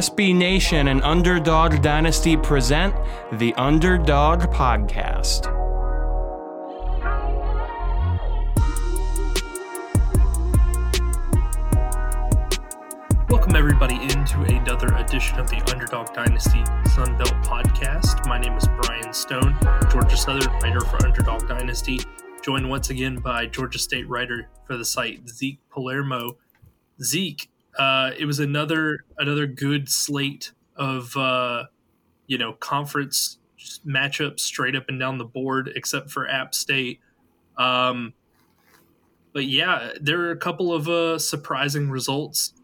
SB Nation and Underdog Dynasty present the Underdog Podcast. Welcome, everybody, into another edition of the Underdog Dynasty Sunbelt Podcast. My name is Brian Stone, Georgia Southern writer for Underdog Dynasty, joined once again by Georgia State writer for the site, Zeke Palermo. Zeke, uh, it was another another good slate of uh, you know conference matchups straight up and down the board, except for App State. Um, but yeah, there are a couple of uh, surprising results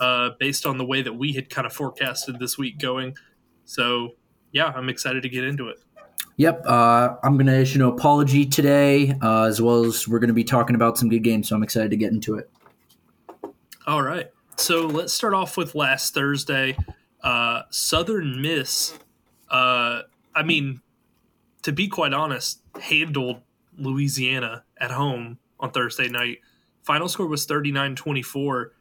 uh, based on the way that we had kind of forecasted this week going. So, yeah, I'm excited to get into it. Yep, uh, I'm going to issue an apology today, uh, as well as we're going to be talking about some good games. So I'm excited to get into it. All right, so let's start off with last Thursday. Uh, Southern Miss. Uh, I mean, to be quite honest, handled Louisiana at home on Thursday night. Final score was 39 24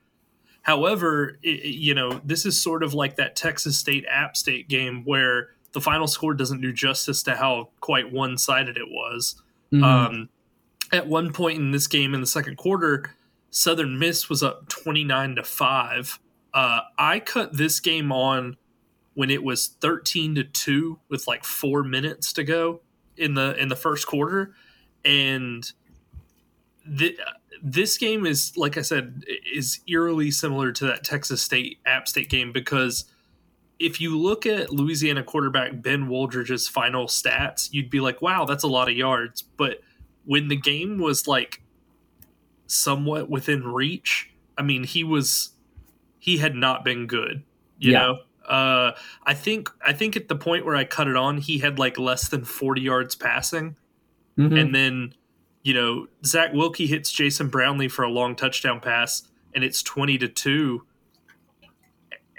However, it, you know, this is sort of like that Texas State App State game where the final score doesn't do justice to how quite one sided it was. Mm-hmm. Um, at one point in this game in the second quarter, Southern Miss was up 29 to 5. Uh, I cut this game on when it was 13 to 2 with like 4 minutes to go in the in the first quarter and the, this game is like I said is eerily similar to that Texas State App State game because if you look at Louisiana quarterback Ben Wooldridge's final stats, you'd be like, "Wow, that's a lot of yards." But when the game was like somewhat within reach, I mean, he was he had not been good, you yeah. know. Uh, I think I think at the point where I cut it on, he had like less than forty yards passing, mm-hmm. and then you know, Zach Wilkie hits Jason Brownlee for a long touchdown pass, and it's twenty to two.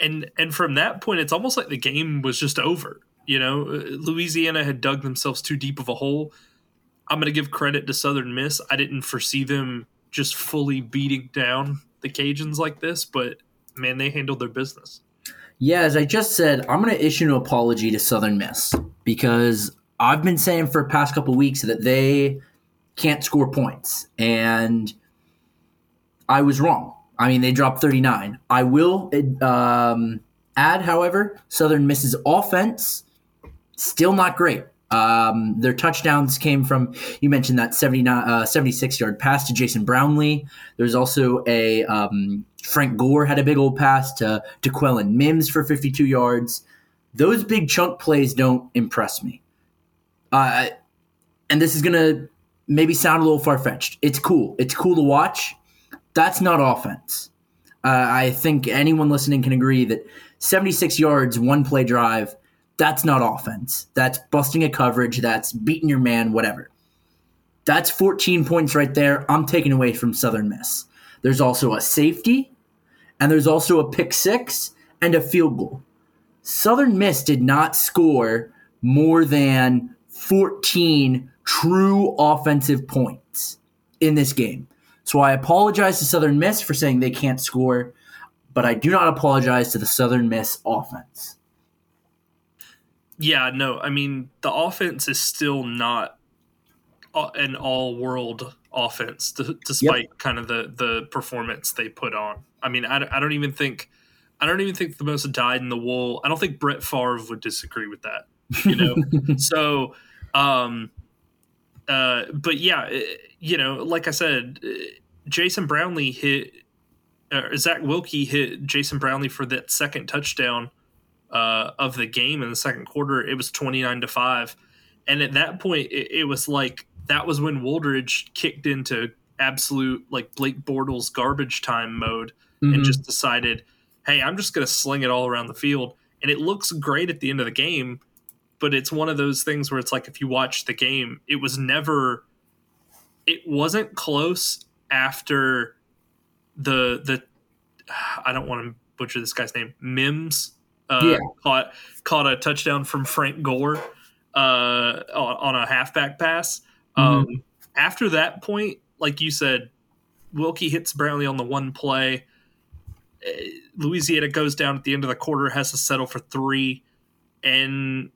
And and from that point, it's almost like the game was just over. You know, Louisiana had dug themselves too deep of a hole. I'm going to give credit to Southern Miss. I didn't foresee them just fully beating down the Cajuns like this, but man, they handled their business. Yeah, as I just said, I'm going to issue an apology to Southern Miss because I've been saying for the past couple weeks that they can't score points. And I was wrong. I mean, they dropped 39. I will um, add, however, Southern Miss's offense still not great. Um, their touchdowns came from you mentioned that 79, uh, 76 yard pass to Jason Brownlee. There's also a um, Frank Gore had a big old pass to to Quellen Mims for 52 yards. Those big chunk plays don't impress me. Uh, and this is gonna maybe sound a little far fetched. It's cool. It's cool to watch. That's not offense. Uh, I think anyone listening can agree that 76 yards, one play drive, that's not offense. That's busting a coverage. That's beating your man, whatever. That's 14 points right there. I'm taking away from Southern Miss. There's also a safety, and there's also a pick six and a field goal. Southern Miss did not score more than 14 true offensive points in this game. So I apologize to Southern Miss for saying they can't score, but I do not apologize to the Southern Miss offense. Yeah, no, I mean, the offense is still not an all world offense, despite yep. kind of the, the performance they put on. I mean, I, I don't even think. I don't even think the most dyed in the wool. I don't think Brett Favre would disagree with that. You know, so um, uh, but yeah, uh, you know, like I said, uh, Jason Brownlee hit, Zach Wilkie hit Jason Brownlee for that second touchdown uh, of the game in the second quarter. It was 29 to 5. And at that point, it, it was like that was when Wooldridge kicked into absolute like Blake Bortles garbage time mode mm-hmm. and just decided, hey, I'm just going to sling it all around the field. And it looks great at the end of the game but it's one of those things where it's like if you watch the game, it was never it wasn't close after the the I don't want to butcher this guy's name. Mims yeah. caught caught a touchdown from Frank Gore uh, on, on, a halfback pass. Mm-hmm. Um, after that point, like you said, Wilkie hits Brownlee on the one play. Louisiana goes down at the end of the quarter, has to settle for three, and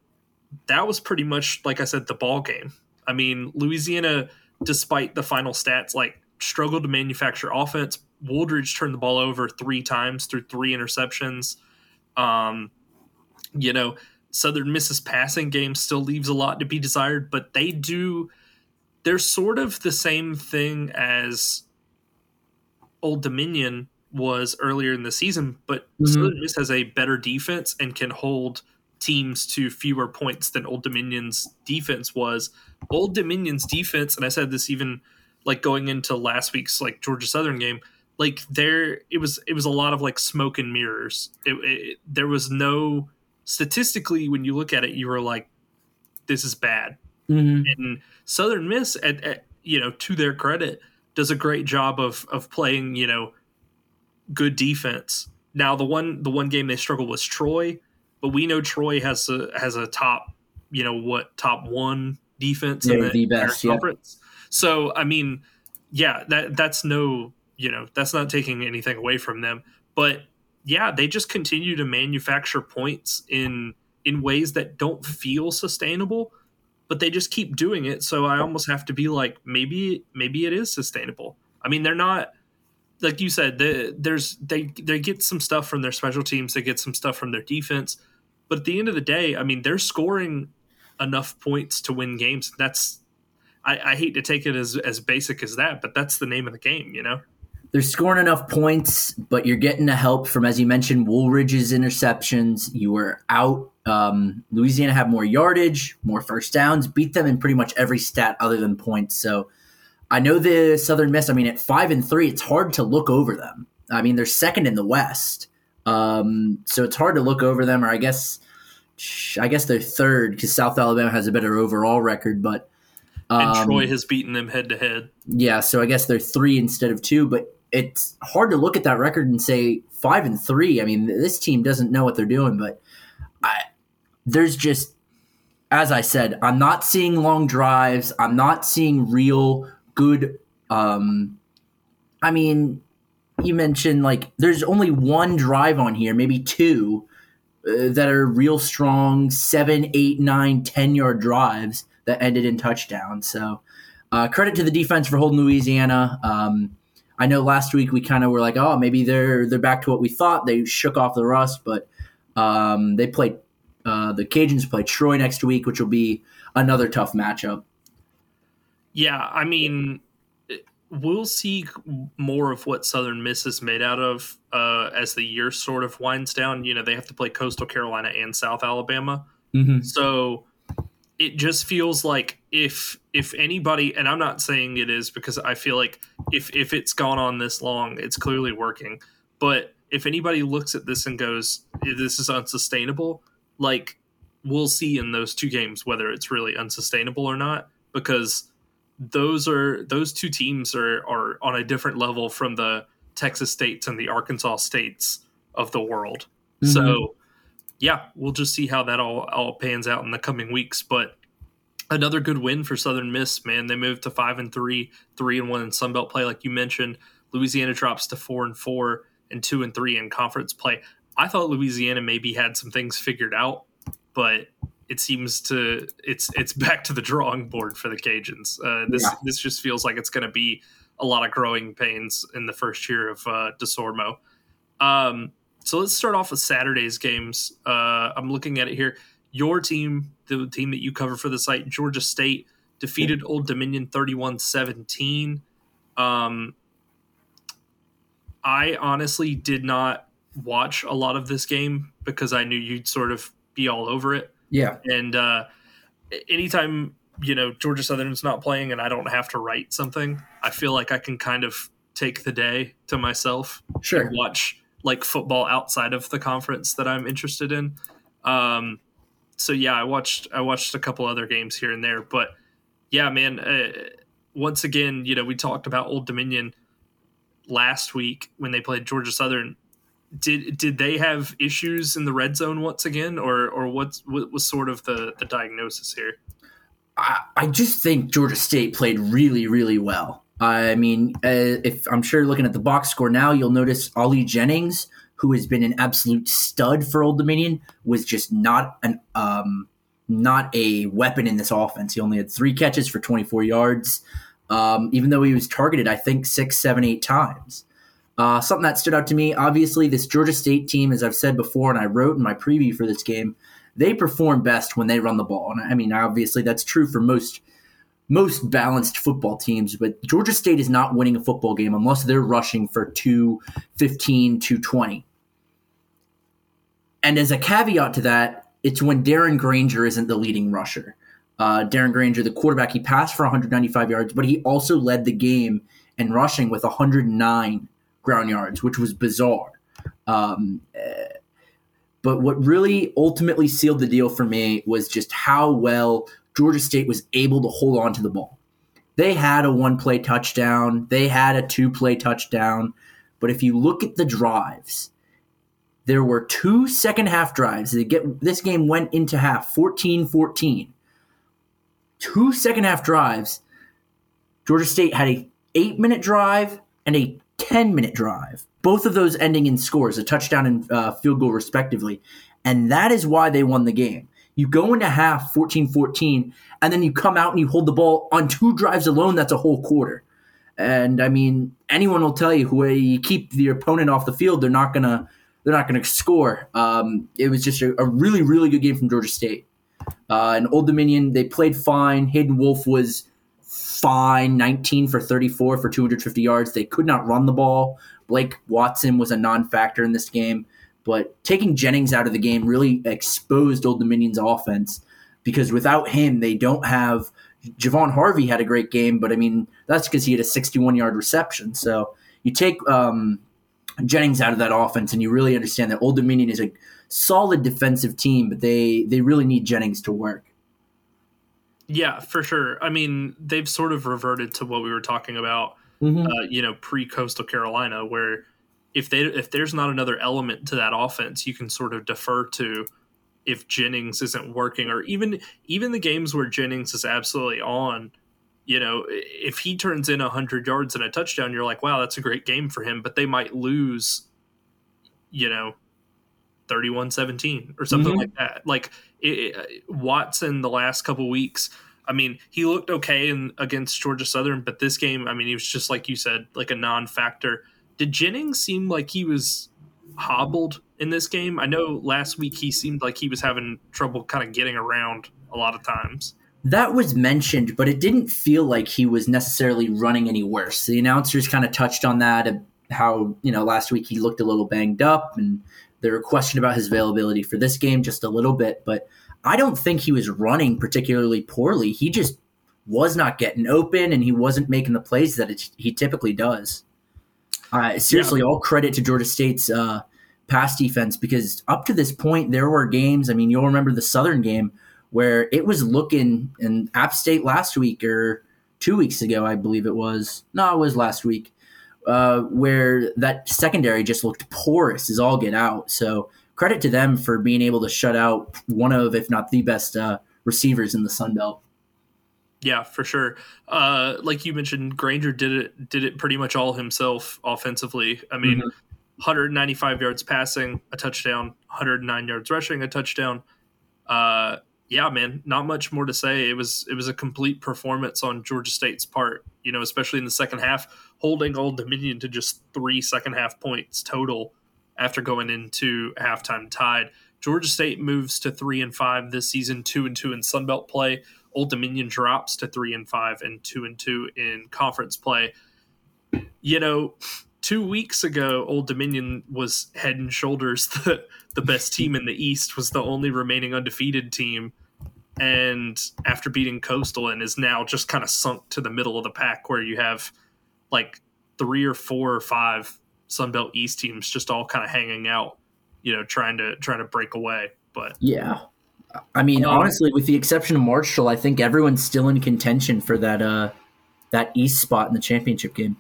that was pretty much like I said the ball game. I mean, Louisiana, despite the final stats, like struggled to manufacture offense. Wooldridge turned the ball over three times through three interceptions. Um, you know, Southern Miss's passing game still leaves a lot to be desired, but they do. They're sort of the same thing as Old Dominion was earlier in the season, but mm-hmm. Southern Miss has a better defense and can hold teams to fewer points than Old Dominion's defense was. Old Dominion's defense, and I said this even like going into last week's like Georgia Southern game, like there it was it was a lot of like smoke and mirrors. It, it, there was no statistically when you look at it, you were like, this is bad. Mm-hmm. And Southern Miss, at, at you know, to their credit, does a great job of of playing you know good defense. Now the one the one game they struggled was Troy, but we know Troy has a has a top you know what top one defense yeah, in the, the best conference. Yeah. So I mean, yeah, that that's no you know that's not taking anything away from them, but yeah, they just continue to manufacture points in in ways that don't feel sustainable, but they just keep doing it. So I almost have to be like, maybe maybe it is sustainable. I mean, they're not like you said, the, there's they they get some stuff from their special teams, they get some stuff from their defense, but at the end of the day, I mean, they're scoring enough points to win games. That's I, I hate to take it as as basic as that, but that's the name of the game, you know. They're scoring enough points, but you're getting the help from, as you mentioned, Wooldridge's interceptions. You were out. Um, Louisiana had more yardage, more first downs, beat them in pretty much every stat other than points. So I know the Southern Miss. I mean, at five and three, it's hard to look over them. I mean, they're second in the West, um, so it's hard to look over them. Or I guess, I guess they're third because South Alabama has a better overall record. But um, and Troy has beaten them head to head. Yeah, so I guess they're three instead of two. But it's hard to look at that record and say five and three. I mean, this team doesn't know what they're doing. But I, there's just, as I said, I'm not seeing long drives. I'm not seeing real good um I mean, you mentioned like there's only one drive on here, maybe two uh, that are real strong seven, eight, nine, ten yard drives that ended in touchdowns. So uh, credit to the defense for holding Louisiana. Um, I know last week we kind of were like, oh, maybe they're they're back to what we thought. They shook off the rust, but um, they played uh, the Cajuns play Troy next week, which will be another tough matchup. Yeah, I mean, we'll see more of what Southern Miss is made out of uh, as the year sort of winds down. You know, they have to play Coastal Carolina and South Alabama, mm-hmm. so it just feels like if if anybody, and I'm not saying it is because I feel like if if it's gone on this long, it's clearly working. But if anybody looks at this and goes, "This is unsustainable," like we'll see in those two games whether it's really unsustainable or not because those are those two teams are are on a different level from the Texas states and the Arkansas states of the world. Mm-hmm. So yeah, we'll just see how that all all pans out in the coming weeks. But another good win for Southern Miss, man. They moved to five and three, three and one in Sunbelt play, like you mentioned. Louisiana drops to four and four and two and three in conference play. I thought Louisiana maybe had some things figured out, but it seems to it's it's back to the drawing board for the Cajuns. Uh, this yeah. this just feels like it's going to be a lot of growing pains in the first year of uh, Desormeaux. Um, so let's start off with Saturday's games. Uh, I'm looking at it here. Your team, the team that you cover for the site, Georgia State, defeated Old Dominion 31 17. Um, I honestly did not watch a lot of this game because I knew you'd sort of be all over it. Yeah. And uh, anytime, you know, Georgia Southern's not playing and I don't have to write something, I feel like I can kind of take the day to myself. Sure. And watch like football outside of the conference that I'm interested in. Um, so yeah, I watched I watched a couple other games here and there, but yeah, man. Uh, once again, you know, we talked about Old Dominion last week when they played Georgia Southern did did they have issues in the red zone once again, or or what's what was sort of the the diagnosis here? I, I just think Georgia State played really really well. I mean, uh, if I'm sure looking at the box score now, you'll notice Ali Jennings, who has been an absolute stud for Old Dominion, was just not an um, not a weapon in this offense. He only had three catches for 24 yards, um, even though he was targeted, I think, six, seven, eight times. Uh, something that stood out to me, obviously, this Georgia State team, as I've said before, and I wrote in my preview for this game, they perform best when they run the ball. And I mean, obviously, that's true for most most balanced football teams, but Georgia State is not winning a football game unless they're rushing for 215, 220. And as a caveat to that, it's when Darren Grainger isn't the leading rusher. Uh, Darren Grainger, the quarterback, he passed for 195 yards, but he also led the game in rushing with 109 ground yards, which was bizarre. Um, uh, but what really ultimately sealed the deal for me was just how well Georgia State was able to hold on to the ball. They had a one play touchdown, they had a two play touchdown. But if you look at the drives, there were two second half drives. They Get, this game went into half 14 14. Two second half drives. Georgia State had a eight minute drive and a 10 minute drive, both of those ending in scores, a touchdown and uh, field goal, respectively. And that is why they won the game. You go into half 14 14, and then you come out and you hold the ball on two drives alone. That's a whole quarter. And I mean, anyone will tell you who you keep the opponent off the field, they're not to they're not to score. Um, it was just a, a, really, really good game from Georgia State. Uh, and Old Dominion, they played fine. Hayden Wolff was fine, 19 for 34 for 250 yards. They could not run the ball. Blake Watson was a non factor in this game. But taking Jennings out of the game really exposed Old Dominion's offense because without him, they don't have. Javon Harvey had a great game, but I mean, that's because he had a 61 yard reception. So you take um, Jennings out of that offense, and you really understand that Old Dominion is a solid defensive team, but they they really need Jennings to work. Yeah, for sure. I mean, they've sort of reverted to what we were talking about, mm-hmm. uh, you know, pre Coastal Carolina, where if they if there's not another element to that offense, you can sort of defer to if Jennings isn't working, or even even the games where Jennings is absolutely on you know, if he turns in 100 yards and a touchdown, you're like, wow, that's a great game for him. But they might lose, you know, 31 17 or something mm-hmm. like that. Like it, it, Watson, the last couple weeks, I mean, he looked okay in, against Georgia Southern, but this game, I mean, he was just like you said, like a non factor. Did Jennings seem like he was hobbled in this game? I know last week he seemed like he was having trouble kind of getting around a lot of times that was mentioned, but it didn't feel like he was necessarily running any worse. The announcers kind of touched on that, how, you know, last week he looked a little banged up and there were questions about his availability for this game just a little bit, but I don't think he was running particularly poorly. He just was not getting open and he wasn't making the plays that it, he typically does. Uh, seriously, yeah. all credit to Georgia State's uh, pass defense because up to this point, there were games. I mean, you'll remember the Southern game where it was looking in App State last week or two weeks ago, I believe it was. No, it was last week, uh, where that secondary just looked porous as all get out. So credit to them for being able to shut out one of, if not the best uh, receivers in the Sun Belt. Yeah, for sure. Uh, like you mentioned, Grainger did it did it pretty much all himself offensively. I mean, mm-hmm. 195 yards passing, a touchdown, 109 yards rushing, a touchdown. Uh, yeah, man, not much more to say. It was it was a complete performance on Georgia State's part. You know, especially in the second half, holding Old Dominion to just three second half points total after going into halftime tied. Georgia State moves to three and five this season, two and two in Sunbelt play. Old Dominion drops to three and five and two and two in conference play. You know, two weeks ago, Old Dominion was head and shoulders the, the best team in the East, was the only remaining undefeated team. And after beating Coastal and is now just kind of sunk to the middle of the pack where you have like three or four or five Sunbelt East teams just all kind of hanging out, you know, trying to trying to break away. But yeah. I mean, um, honestly, with the exception of Marshall, I think everyone's still in contention for that uh that East spot in the championship game.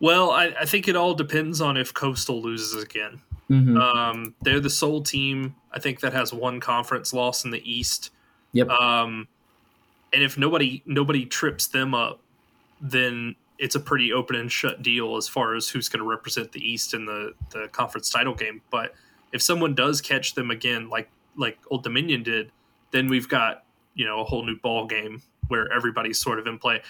Well, I, I, think it all depends on if Coastal loses again. Mm-hmm. Um, they're the sole team I think that has one conference loss in the East. Yep. Um, and if nobody nobody trips them up, then it's a pretty open and shut deal as far as who's going to represent the East in the the conference title game. But if someone does catch them again, like like Old Dominion did, then we've got you know a whole new ball game where everybody's sort of in play.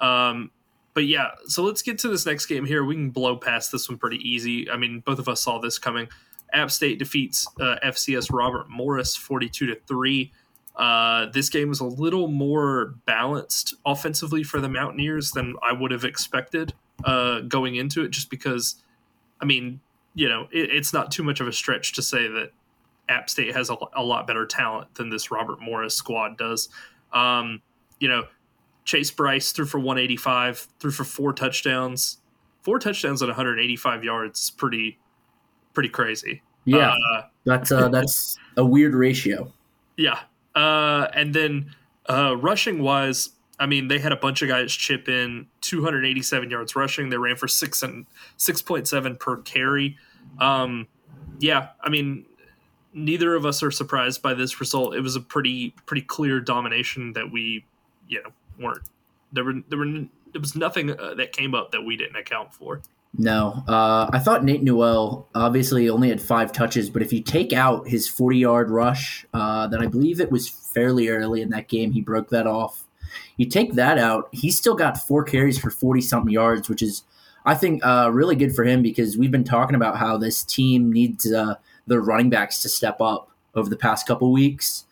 Um, but yeah, so let's get to this next game here. We can blow past this one pretty easy. I mean, both of us saw this coming. App State defeats uh, FCS Robert Morris 42 to 3. Uh, this game was a little more balanced offensively for the Mountaineers than I would have expected uh, going into it, just because, I mean, you know, it, it's not too much of a stretch to say that App State has a, a lot better talent than this Robert Morris squad does. Um, you know, Chase Brice threw for 185, threw for four touchdowns. Four touchdowns at 185 yards is pretty pretty crazy. Yeah, uh, that's uh, that's a weird ratio. Yeah, uh, and then uh, rushing wise, I mean, they had a bunch of guys chip in 287 yards rushing. They ran for six and 6.7 per carry. Um, yeah, I mean, neither of us are surprised by this result. It was a pretty pretty clear domination that we, you know, weren't there were there were there was nothing uh, that came up that we didn't account for. No, uh, I thought Nate Noel obviously only had five touches, but if you take out his forty-yard rush, uh, that I believe it was fairly early in that game, he broke that off. You take that out, he's still got four carries for forty something yards, which is, I think, uh, really good for him because we've been talking about how this team needs uh, the running backs to step up over the past couple weeks.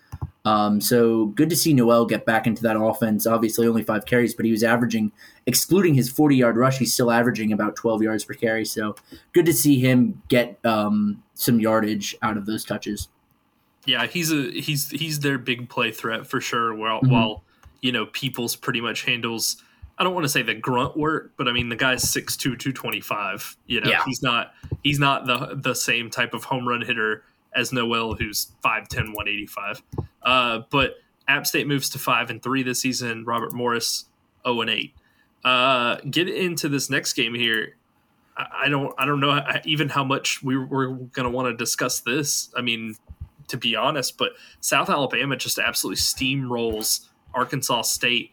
Um, so good to see Noel get back into that offense. Obviously, only five carries, but he was averaging, excluding his 40 yard rush, he's still averaging about 12 yards per carry. So good to see him get um, some yardage out of those touches. Yeah, he's a he's he's their big play threat for sure. While mm-hmm. while you know Peoples pretty much handles. I don't want to say the grunt work, but I mean the guy's 6'2", 225. You know, yeah. he's not he's not the the same type of home run hitter as Noel, who's 5'10", 185. Uh, but App State moves to five and three this season. Robert Morris, zero and eight. Uh, get into this next game here. I, I don't I don't know even how much we we're going to want to discuss this. I mean, to be honest, but South Alabama just absolutely steamrolls Arkansas State.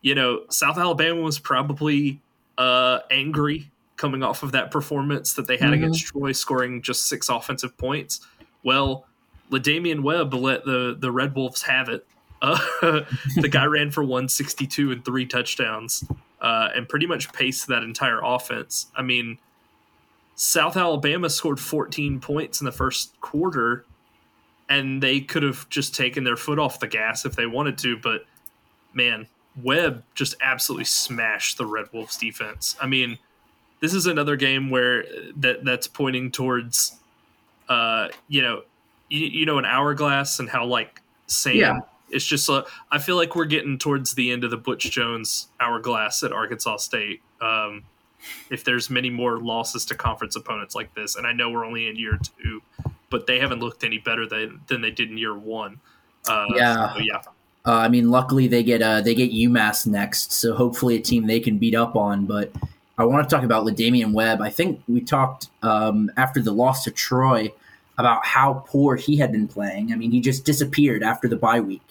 You know, South Alabama was probably uh, angry coming off of that performance that they had mm-hmm. against Troy, scoring just six offensive points. Well, La'Damian Webb let the the Red Wolves have it. Uh, the guy ran for 162 and three touchdowns, uh, and pretty much paced that entire offense. I mean, South Alabama scored 14 points in the first quarter, and they could have just taken their foot off the gas if they wanted to. But man, Webb just absolutely smashed the Red Wolves defense. I mean, this is another game where that that's pointing towards, uh, you know, you, you know an hourglass and how like same yeah. it's just uh, i feel like we're getting towards the end of the butch jones hourglass at arkansas state um, if there's many more losses to conference opponents like this and i know we're only in year two but they haven't looked any better than, than they did in year one uh, yeah so, yeah uh, I mean, luckily they get uh, they get UMass next, so hopefully a team they can beat up on. But I want to talk about La'Damian Webb. I think we talked um, after the loss to Troy about how poor he had been playing. I mean, he just disappeared after the bye week.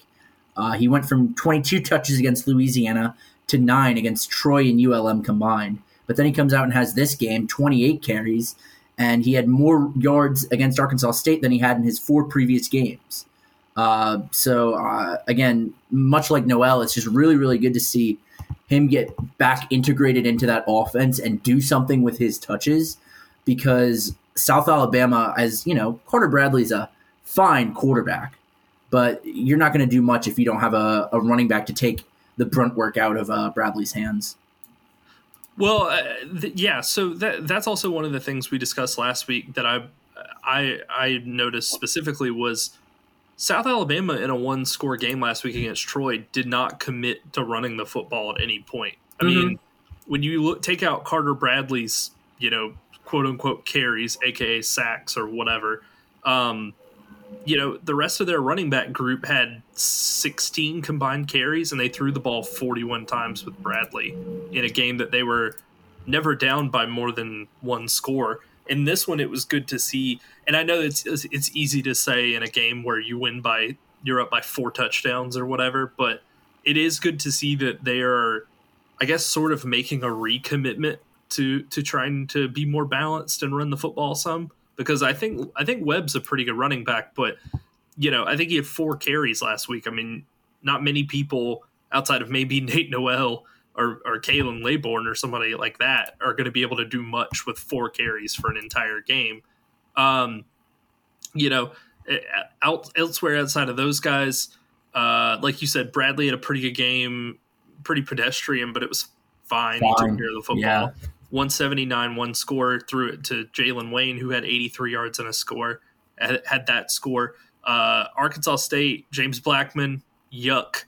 Uh, he went from 22 touches against Louisiana to nine against Troy and ULM combined. But then he comes out and has this game, 28 carries, and he had more yards against Arkansas State than he had in his four previous games. Uh, so uh, again, much like Noel, it's just really, really good to see him get back integrated into that offense and do something with his touches because South Alabama, as you know, Carter Bradley's a fine quarterback, but you're not going to do much if you don't have a, a, running back to take the brunt work out of uh, Bradley's hands. Well, uh, th- yeah. So that that's also one of the things we discussed last week that I I I noticed specifically was South Alabama in a one score game last week against Troy did not commit to running the football at any point. I mm-hmm. mean, when you look, take out Carter Bradley's you know quote unquote carries, aka sacks or whatever. Um, you know, the rest of their running back group had 16 combined carries and they threw the ball 41 times with Bradley in a game that they were never down by more than one score. In this one, it was good to see. And I know it's it's easy to say in a game where you win by you're up by four touchdowns or whatever, but it is good to see that they are I guess, sort of making a recommitment to to trying to be more balanced and run the football some because I think I think Webb's a pretty good running back, but you know I think he had four carries last week. I mean, not many people outside of maybe Nate Noel or or Khalan Laborn or somebody like that are going to be able to do much with four carries for an entire game. Um, you know, out, elsewhere outside of those guys, uh, like you said, Bradley had a pretty good game, pretty pedestrian, but it was fine. fine. He took care of the football. Yeah. 179, one score, threw it to Jalen Wayne, who had 83 yards and a score, had, had that score. Uh, Arkansas State, James Blackman, yuck.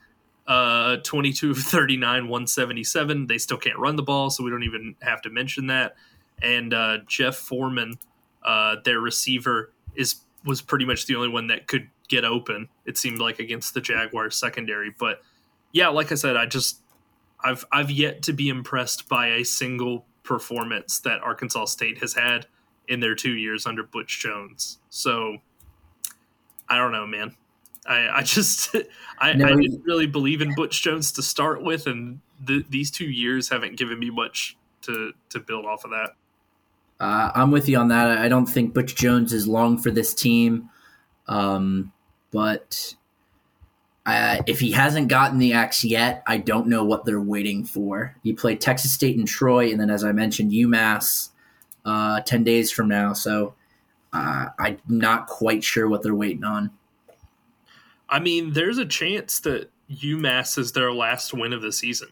Uh, 22 of 39, 177. They still can't run the ball, so we don't even have to mention that. And uh, Jeff Foreman, uh, their receiver, is was pretty much the only one that could get open. It seemed like against the Jaguars secondary, but yeah, like I said, I just I've I've yet to be impressed by a single performance that Arkansas State has had in their two years under Butch Jones. So I don't know, man. I, I just I, no, I, didn't really believe in Butch Jones to start with, and the, these two years haven't given me much to to build off of that. Uh, I'm with you on that. I don't think Butch Jones is long for this team, um, but uh, if he hasn't gotten the axe yet, I don't know what they're waiting for. You play Texas State and Troy, and then, as I mentioned, UMass uh, 10 days from now. So uh, I'm not quite sure what they're waiting on. I mean, there's a chance that UMass is their last win of the season.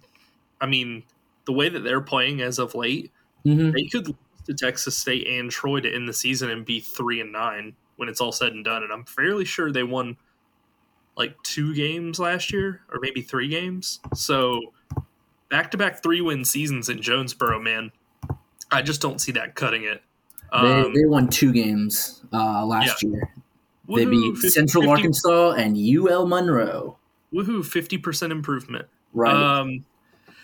I mean, the way that they're playing as of late, mm-hmm. they could lose to Texas State and Troy to end the season and be three and nine when it's all said and done. And I'm fairly sure they won – like two games last year, or maybe three games. So back to back three win seasons in Jonesboro, man. I just don't see that cutting it. Um, they, they won two games uh, last yeah. year. They beat 50, Central 50, Arkansas and UL Monroe. Woohoo! Fifty percent improvement. Right. Um,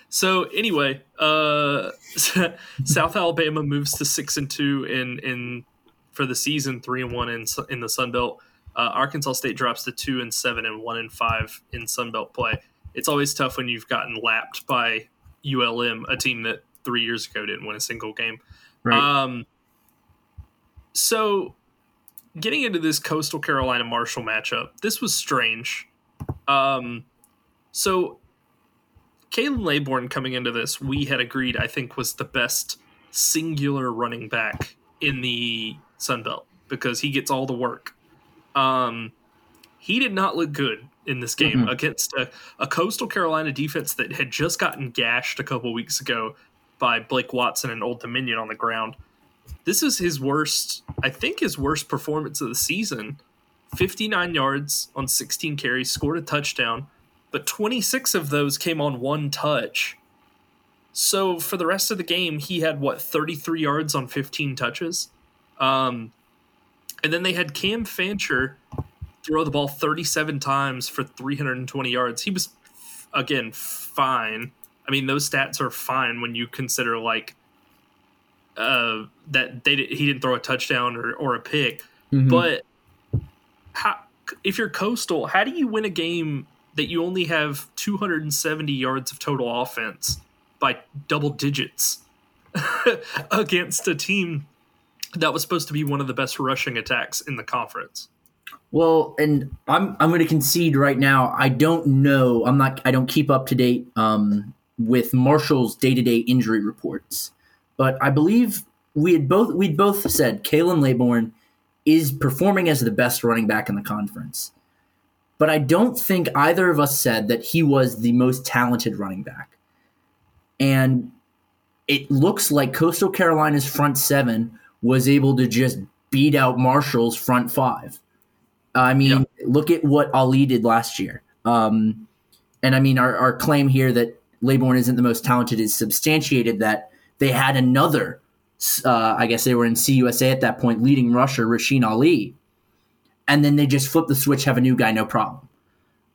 so anyway, uh, South Alabama moves to six and two in in for the season, three and one in in the Sun Belt. Uh, Arkansas State drops to two and seven and one and five in Sun Belt play. It's always tough when you've gotten lapped by ULM, a team that three years ago didn't win a single game. Right. Um, so, getting into this Coastal Carolina Marshall matchup, this was strange. Um, so, Khalan Laborn coming into this, we had agreed, I think, was the best singular running back in the Sun Belt because he gets all the work. Um, he did not look good in this game mm-hmm. against a, a, coastal Carolina defense that had just gotten gashed a couple weeks ago by Blake Watson and Old Dominion on the ground. This is his worst, I think, his worst performance of the season. 59 yards on 16 carries, scored a touchdown, but 26 of those came on one touch. So for the rest of the game, he had what 33 yards on 15 touches. Um, and then they had Cam Fancher throw the ball 37 times for 320 yards. He was, again, fine. I mean, those stats are fine when you consider like uh, that they he didn't throw a touchdown or, or a pick. Mm-hmm. But how, if you're coastal, how do you win a game that you only have 270 yards of total offense by double digits against a team that was supposed to be one of the best rushing attacks in the conference. Well, and I'm I'm going to concede right now. I don't know. I'm not. I don't keep up to date um, with Marshall's day to day injury reports, but I believe we had both we'd both said Khalan Laborn is performing as the best running back in the conference. But I don't think either of us said that he was the most talented running back. And it looks like Coastal Carolina's front seven was able to just beat out Marshall's front five. I mean, yep. look at what Ali did last year. Um, and I mean, our, our claim here that Laborn isn't the most talented is substantiated that they had another, uh, I guess they were in CUSA at that point, leading rusher, Rasheen Ali. And then they just flip the switch, have a new guy, no problem.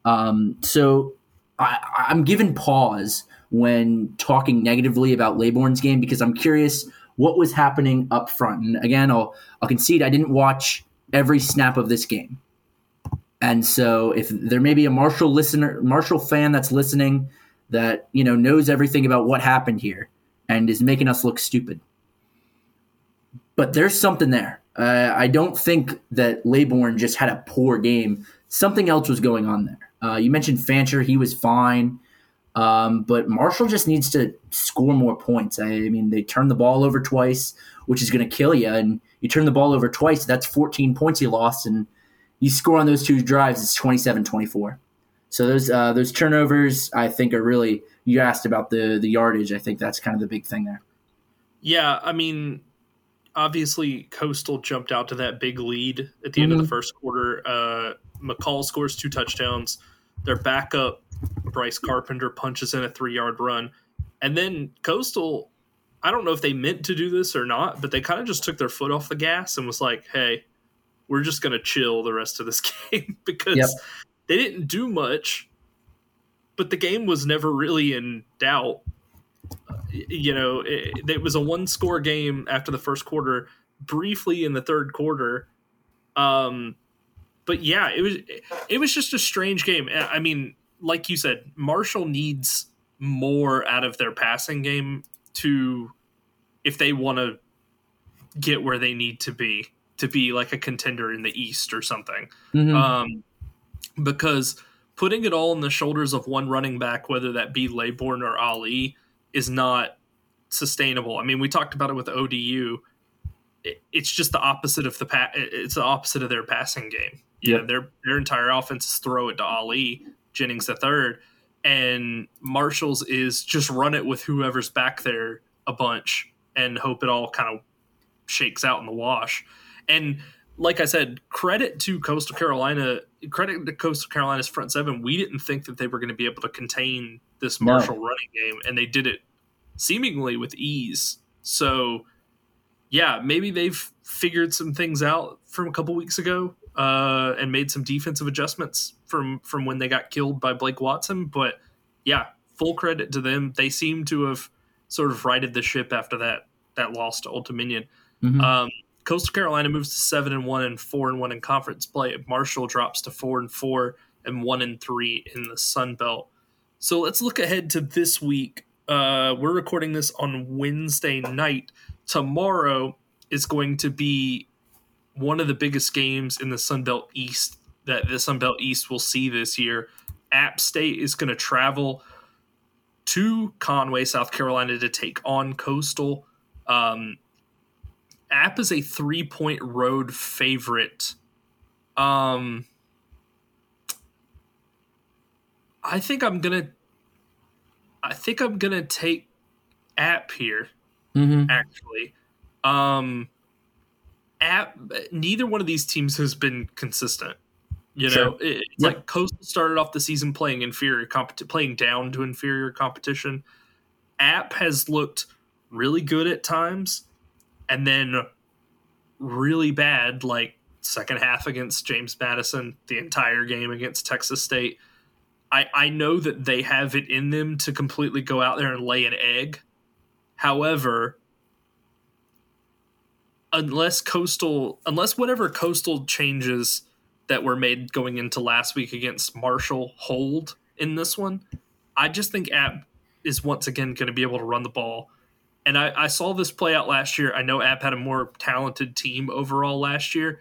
Um, so I, I'm given pause when talking negatively about Laborn's game because I'm curious what was happening up front. And again, I'll I'll concede I didn't watch every snap of this game. And so if there may be a Marshall listener, Marshall fan that's listening that you know knows everything about what happened here and is making us look stupid. But there's something there. Uh, I don't think that Laborn just had a poor game. Something else was going on there. Uh, you mentioned Fancher; he was fine. Um, but Marshall just needs to score more points. I mean, they turned the ball over twice, which is going to kill you. And you turn the ball over twice, that's 14 points you lost. And you score on those two drives, it's 27 24. So those uh, those turnovers, I think, are really. You asked about the the yardage. I think that's kind of the big thing there. Yeah, I mean, obviously, Coastal jumped out to that big lead at the mm-hmm. end of the mm-hmm. first quarter. Uh, McCall scores two touchdowns. Their backup Bryce Carpenter punches in a three yard run. And then Coastal, I don't know if they meant to do this or not, but they kind of just took their foot off the gas and was like, hey, we're just going to chill the rest of this game because yep. They didn't do much, but the game was never really in doubt. You know, it, it was a one score game after the first quarter, briefly in the third quarter. Um, but yeah, it was it was just a strange game. I mean, like you said, Marshall needs more out of their passing game to if they want to get where they need to be to be like a contender in the East or something. Mm-hmm. Um, because putting it all on the shoulders of one running back, whether that be Laborn or Ali, is not sustainable. I mean, we talked about it with ODU. it's just the opposite of the pa- it's the opposite of their passing game. Yeah, yep. their their entire offense is throw it to Ali, Jennings the third, and Marshall's is just run it with whoever's back there a bunch and hope it all kind of shakes out in the wash. And like I said, credit to Coastal Carolina, credit to Coastal Carolina's front seven. We didn't think that they were going to be able to contain this Marshall no. running game, and they did it seemingly with ease. So, yeah, maybe they've figured some things out from a couple weeks ago uh, and made some defensive adjustments from from when they got killed by Blake Watson. But yeah, full credit to them. They seem to have sort of righted the ship after that that loss to Old Dominion. Mm-hmm. Um, Coastal Carolina moves to seven and one and four and one in conference play. Marshall drops to four and four and one and three in the Sun Belt. So let's look ahead to this week. Uh, we're recording this on Wednesday night. Tomorrow is going to be one of the biggest games in the Sun Belt East that the Sun Belt East will see this year. App State is going to travel to Conway, South Carolina to take on Coastal. Um, App is a three point road favorite. Um, I think I'm gonna. I think I'm gonna take App here. Mm-hmm. Actually, um, at neither one of these teams has been consistent. You know, sure. it's yep. like Coastal started off the season playing inferior competition, playing down to inferior competition. App has looked really good at times, and then really bad, like second half against James Madison, the entire game against Texas State. I, I know that they have it in them to completely go out there and lay an egg. However, unless coastal unless whatever coastal changes that were made going into last week against Marshall hold in this one, I just think App is once again going to be able to run the ball. And I, I, saw this play out last year. I know App had a more talented team overall last year,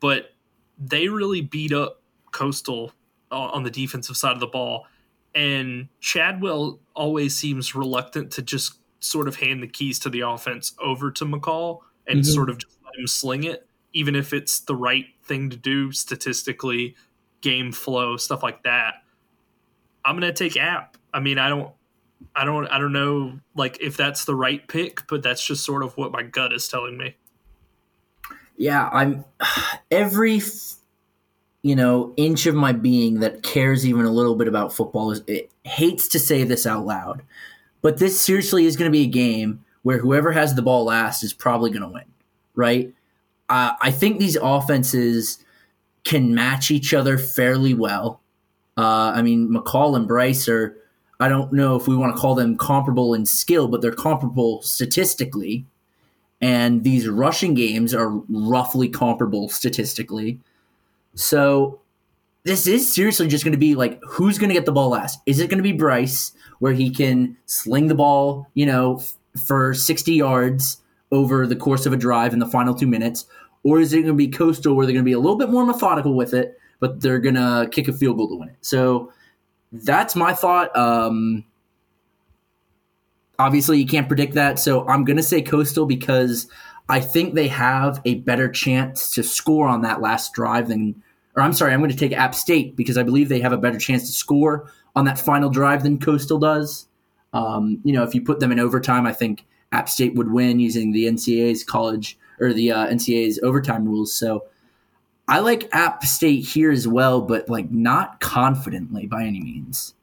but they really beat up Coastal on the defensive side of the ball. And Chadwell always seems reluctant to just sort of hand the keys to the offense over to McCall and mm-hmm. sort of just let him sling it, even if it's the right thing to do statistically, game flow, stuff like that. I'm gonna take App. I mean, I don't, I don't, I don't know, like if that's the right pick, but that's just sort of what my gut is telling me. Yeah, I'm every you know inch of my being that cares even a little bit about football is it hates to say this out loud, but this seriously is going to be a game where whoever has the ball last is probably going to win, right? Uh, I think these offenses can match each other fairly well. Uh, I mean, McCall and Brice are, I don't know if we want to call them comparable in skill, but they're comparable statistically. And these rushing games are roughly comparable statistically. So this is seriously just going to be like who's going to get the ball last? Is it going to be Brice where he can sling the ball, you know, f- for 60 yards over the course of a drive in the final 2 minutes or is it going to be Coastal where they're going to be a little bit more methodical with it, but they're going to kick a field goal to win it? So that's my thought. Um, obviously, you can't predict that. So I'm going to say Coastal because I think they have a better chance to score on that last drive than, or I'm sorry, I'm going to take App State because I believe they have a better chance to score on that final drive than Coastal does. Um, you know, if you put them in overtime, I think App State would win using the NCAA's college or the uh, NCAA's overtime rules. So I like App State here as well, but like not confidently by any means.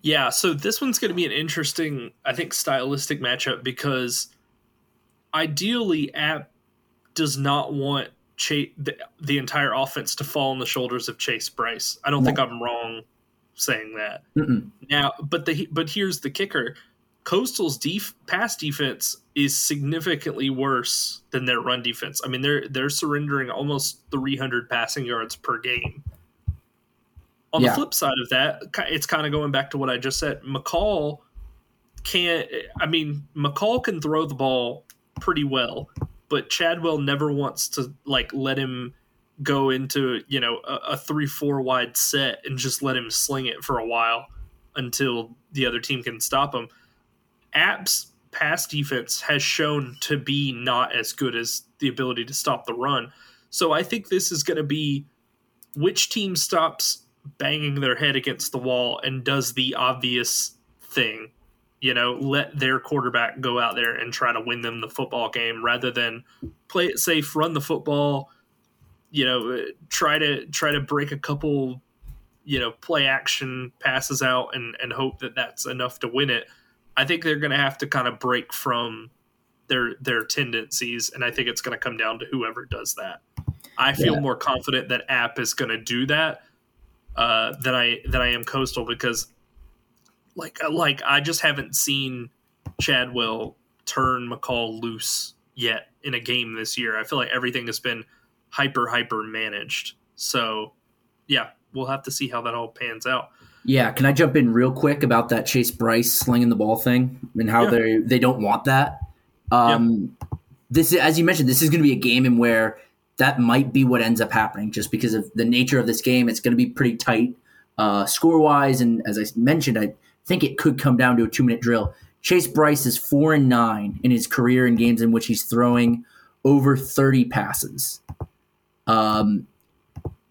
Yeah, so this one's going to be an interesting, I think, stylistic matchup because ideally, App does not want Chase, the, the entire offense to fall on the shoulders of Chase Brice. I don't think I'm wrong saying that. Mm-mm. Now, but the but here's the kicker: Coastal's def- pass defense is significantly worse than their run defense. I mean, they're they're surrendering almost 300 passing yards per game. On Yeah. the flip side of that, it's kind of going back to what I just said. McCall can't. I mean, McCall can throw the ball pretty well, but Chadwell never wants to like let him go into you know a, a three four wide set and just let him sling it for a while until the other team can stop him. App's pass defense has shown to be not as good as the ability to stop the run. So I think this is going to be which team stops banging their head against the wall and does the obvious thing. You know, let their quarterback go out there and try to win them the football game rather than play it safe, run the football, you know, uh, try to try to break a couple, you know, play action passes out and and hope that that's enough to win it. I think they're going to have to kind of break from their their tendencies, and I think it's going to come down to whoever does that. I feel Yeah. more confident that App is going to do that uh, than I than I am Coastal because, like like I just haven't seen Chadwell turn McCall loose yet in a game this year. I feel like everything has been hyper hyper managed. So, yeah, we'll have to see how that all pans out. Yeah, can I jump in real quick about that Chase Brice slinging the ball thing and how Yeah. they they don't want that? Um, This as you mentioned, this is going to be a game in where that might be what ends up happening, just because of the nature of this game. It's going to be pretty tight uh, score wise, and as I mentioned, I think it could come down to a two minute drill. Chase Brice is four and nine in his career in games in which he's throwing over thirty passes. Um,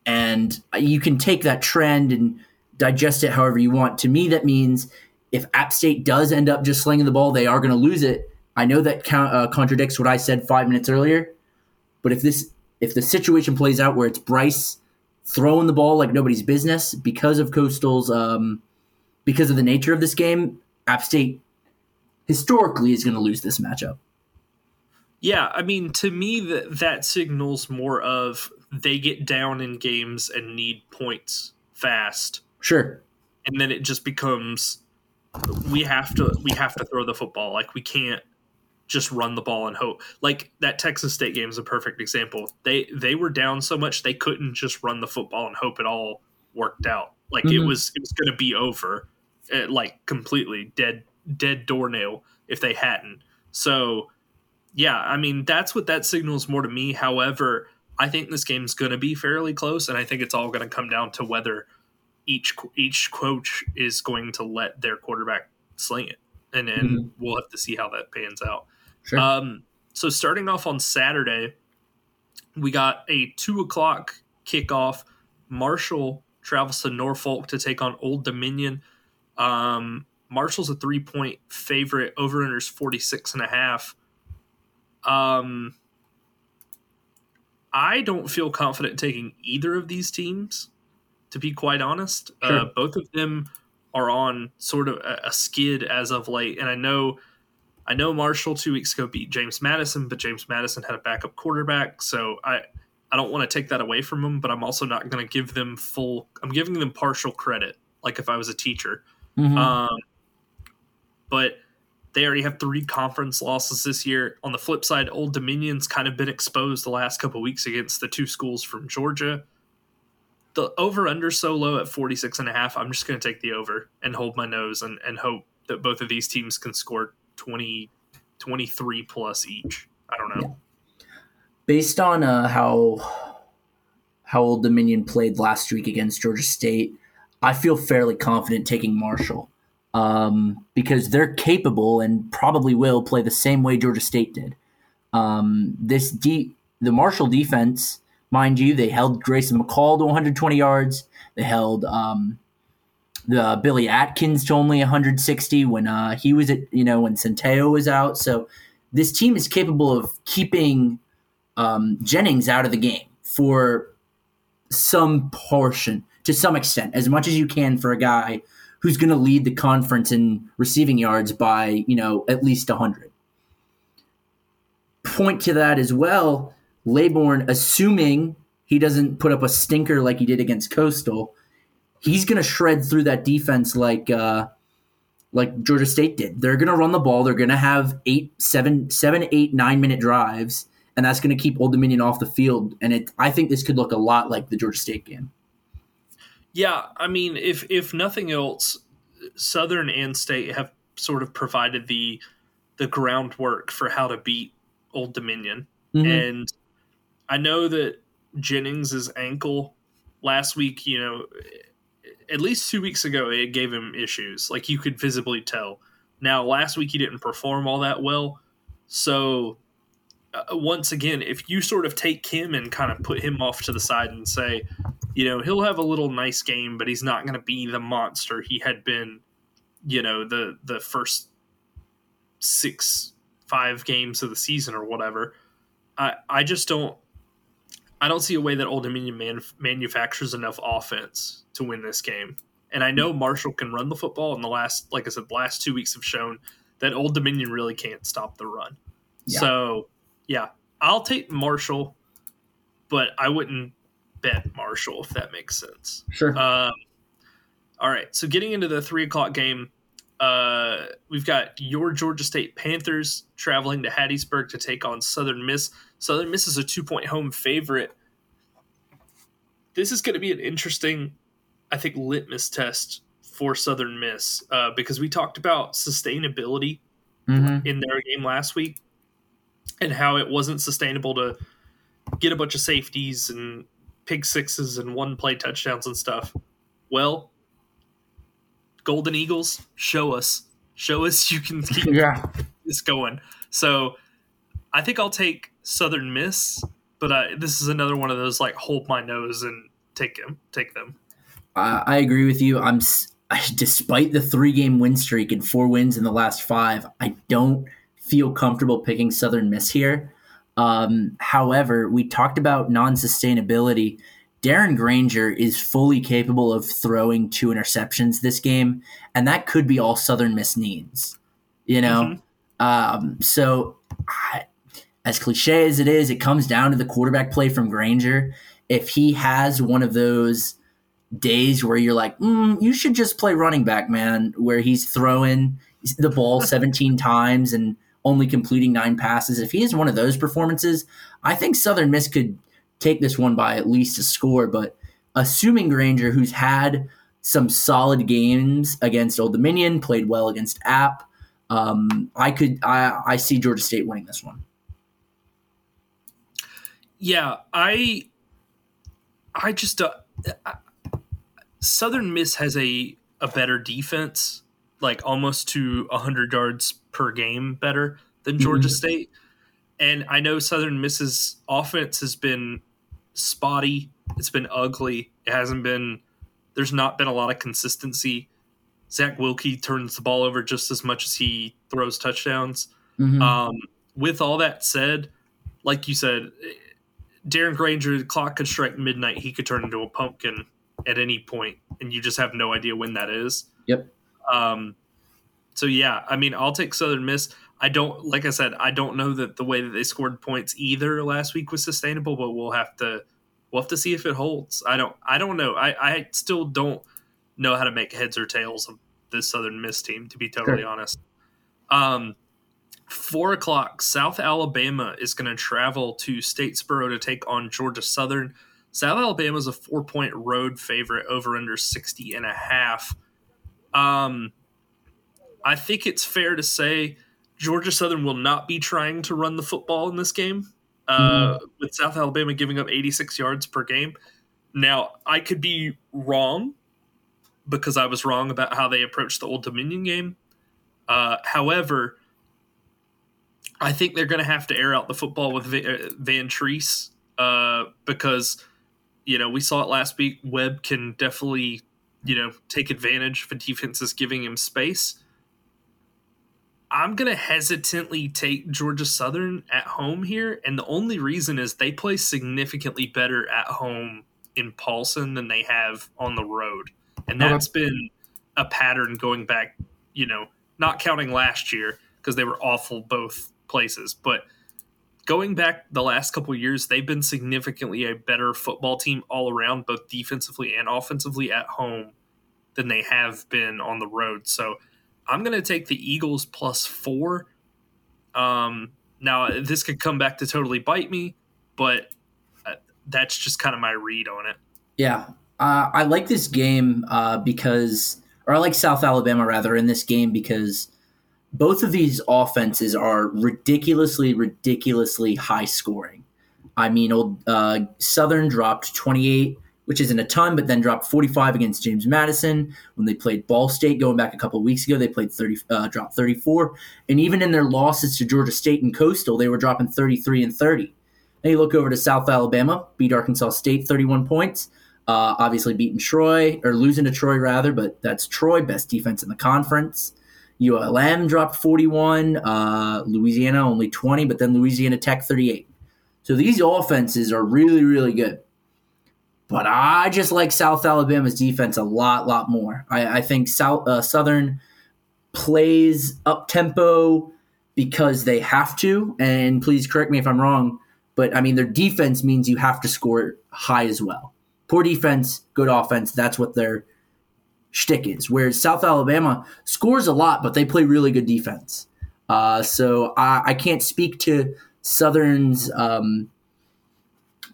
and you can take that trend and digest it however you want. To me, that means if App State does end up just slinging the ball, they are going to lose it. I know that count, uh, contradicts what I said five minutes earlier, but if this if the situation plays out where it's Brice throwing the ball like nobody's business because of Coastal's um, because of the nature of this game, App State historically is going to lose this matchup. Yeah, I mean, to me, that that signals more of they get down in games and need points fast, Sure. and then it just becomes we have to we have to throw the football. Like we can't just run the ball and hope. Like that Texas State game is a perfect example. They they were down so much they couldn't just run the football and hope it all worked out. Like it Mhm. was it was going to be over, eh, like completely dead dead doornail if they hadn't. So yeah, I mean that's what that signals more to me. However, I think this game's going to be fairly close, and I think it's all going to come down to whether each each coach is going to let their quarterback sling it, and then Mhm. we'll have to see how that pans out. Sure. Um, so starting off on Saturday, we got a two o'clock kickoff. Marshall travels to Norfolk to take on Old Dominion. Um, Marshall's a three point favorite. Over unders 46 and a half. Um, I don't feel confident taking either of these teams, to be quite honest. Uh, both of them are on sort of a, a skid as of late, and I know, I know Marshall two weeks ago beat James Madison, but James Madison had a backup quarterback, so I, I don't want to take that away from them, but I'm also not going to give them full. I'm giving them partial credit, like if I was a teacher. Mhm. Um, but they already have three conference losses this year. On the flip side, Old Dominion's kind of been exposed the last couple weeks against the two schools from Georgia. The over under so low at 46 and a half. I'm just going to take the over and hold my nose and, and hope that both of these teams can score 20, 23 plus each. I don't know. Yeah. Based on uh, how how Old Dominion played last week against Georgia State, I feel fairly confident taking Marshall um, because they're capable and probably will play the same way Georgia State did. Um, this de- the Marshall defense, mind you, they held Grayson McCall to 120 yards. They held um, the Billy Atkins to only 160 when uh, he was at you know when Centeio was out. So this team is capable of keeping um, Jennings out of the game for some portion, to some extent, as much as you can for a guy who's going to lead the conference in receiving yards by you know at least 100 point to that as well Laborn, assuming he doesn't put up a stinker like he did against Coastal, he's going to shred through that defense like uh, like Georgia State did. They're going to run the ball. They're going to have eight, seven, seven, eight, nine minute drives, and that's going to keep Old Dominion off the field. And it, I think this could look a lot like the Georgia State game. Yeah, I mean, if if nothing else, Southern and State have sort of provided the the groundwork for how to beat Old Dominion, mm-hmm. and I know that Jennings' ankle last week, you know, at least two weeks ago, it gave him issues. Like you could visibly tell. Now, last week he didn't perform all that well. So, uh, once again, if you sort of take him and kind of put him off to the side and say, you know, he'll have a little nice game, but he's not going to be the monster he had been, you know, the the first six, five games of the season or whatever. I I just don't I don't see a way that Old Dominion man, manufactures enough offense to win this game. And I know Marshall can run the football, and the last, like I said, the last two weeks have shown that Old Dominion really can't stop the run. Yeah. So, yeah, I'll take Marshall, but I wouldn't bet Marshall if that makes sense. Sure. Um, all right, so getting into the three o'clock game, uh, we've got your Georgia State Panthers traveling to Hattiesburg to take on Southern Miss. Southern Miss is a two point home favorite. This is going to be an interesting, I think, litmus test for Southern Miss uh, because we talked about sustainability mm-hmm. in their game last week and how it wasn't sustainable to get a bunch of safeties and pick sixes and one play touchdowns and stuff. Well, Golden Eagles, show us, show us you can keep yeah. this going. So I think I'll take Southern Miss, but I, this is another one of those like hold my nose and take them, take them. Uh, I agree with you. I'm despite the three game win streak and four wins in the last five. I don't feel comfortable picking Southern Miss here. Um, however, we talked about non sustainability. Darren Grainger is fully capable of throwing two interceptions this game, and that could be all Southern Miss needs. You know, mm-hmm. um, so I, as cliche as it is, it comes down to the quarterback play from Grainger. If he has one of those days where you're like, mm, you should just play running back, man, where he's throwing the ball 17 times and only completing nine passes. If he has one of those performances, I think Southern Miss could take this one by at least a score. But assuming Grainger, who's had some solid games against Old Dominion, played well against App, um, I could I, I see Georgia State winning this one. Yeah, I I just uh, Southern Miss has a a better defense, like almost to 100 yards per game better than Georgia mm-hmm. State. And I know Southern Miss's offense has been spotty. It's been ugly. It hasn't been there's not been a lot of consistency. Zach Wilcke turns the ball over just as much as he throws touchdowns. Mm-hmm. Um, with all that said, like you said, Darren Grainger, the clock could strike midnight. He could turn into a pumpkin at any point, and you just have no idea when that is. Yep. Um, so yeah, I mean, I'll take Southern Miss. I don't, like I said, I don't know that the way that they scored points either last week was sustainable, but we'll have to, we'll have to see if it holds. I don't, I don't know. I, I still don't know how to make heads or tails of this Southern Miss team, to be totally sure. honest. Um, Four o'clock, South Alabama is going to travel to Statesboro to take on Georgia Southern. South Alabama is a four point road favorite over under 60 and a half. Um, I think it's fair to say Georgia Southern will not be trying to run the football in this game, uh, mm-hmm. with South Alabama giving up 86 yards per game. Now, I could be wrong because I was wrong about how they approached the Old Dominion game. Uh, however, I think they're going to have to air out the football with uh, Vantrease uh, because, you know, we saw it last week. Webb can definitely, you know, take advantage if a defense is giving him space. I'm going to hesitantly take Georgia Southern at home here. And the only reason is they play significantly better at home in Paulson than they have on the road. And that's been a pattern going back, you know, not counting last year because they were awful both places, but going back the last couple years, they've been significantly a better football team all around, both defensively and offensively at home than they have been on the road. So I'm going to take the Eagles plus four. Um, now, this could come back to totally bite me, but uh, that's just kind of my read on it. Yeah. Uh, I like this game uh, because, or I like South Alabama rather in this game because both of these offenses are ridiculously, ridiculously high scoring. I mean, old uh, Southern dropped 28 which isn't a ton, but then dropped 45 against James Madison when they played Ball State going back a couple weeks ago. They played 30, uh, dropped 34, and even in their losses to Georgia State and Coastal, they were dropping 33 and 30. Then you look over to South Alabama, beat Arkansas State 31 points. Uh, obviously beating Troy or losing to Troy rather, but that's Troy, best defense in the conference. ULM dropped 41, uh, Louisiana only 20, but then Louisiana Tech 38. So these offenses are really, really good. But I just like South Alabama's defense a lot, lot more. I, I think South uh, Southern plays up tempo because they have to. And please correct me if I'm wrong, but I mean their defense means you have to score high as well. Poor defense, good offense. That's what their shtick is. Whereas South Alabama scores a lot, but they play really good defense. Uh, so I, I, can't speak to Southern's um,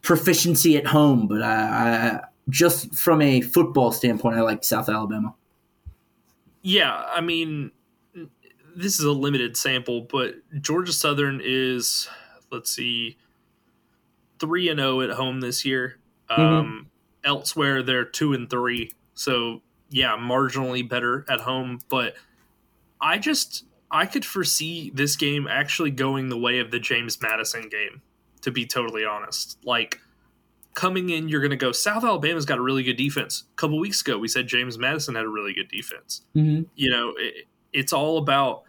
proficiency at home, but I, I, just from a football standpoint, I like South Alabama. Yeah, I mean, this is a limited sample, but Georgia Southern is let's see, three and zero oh at home this year. Mm-hmm. Um, elsewhere, they're two and three. So yeah, marginally better at home, but I just I could foresee this game actually going the way of the James Madison game to be totally honest. Like coming in, you're going to go, South Alabama's got a really good defense. A couple weeks ago, we said James Madison had a really good defense. Mm-hmm. You know, it, it's all about,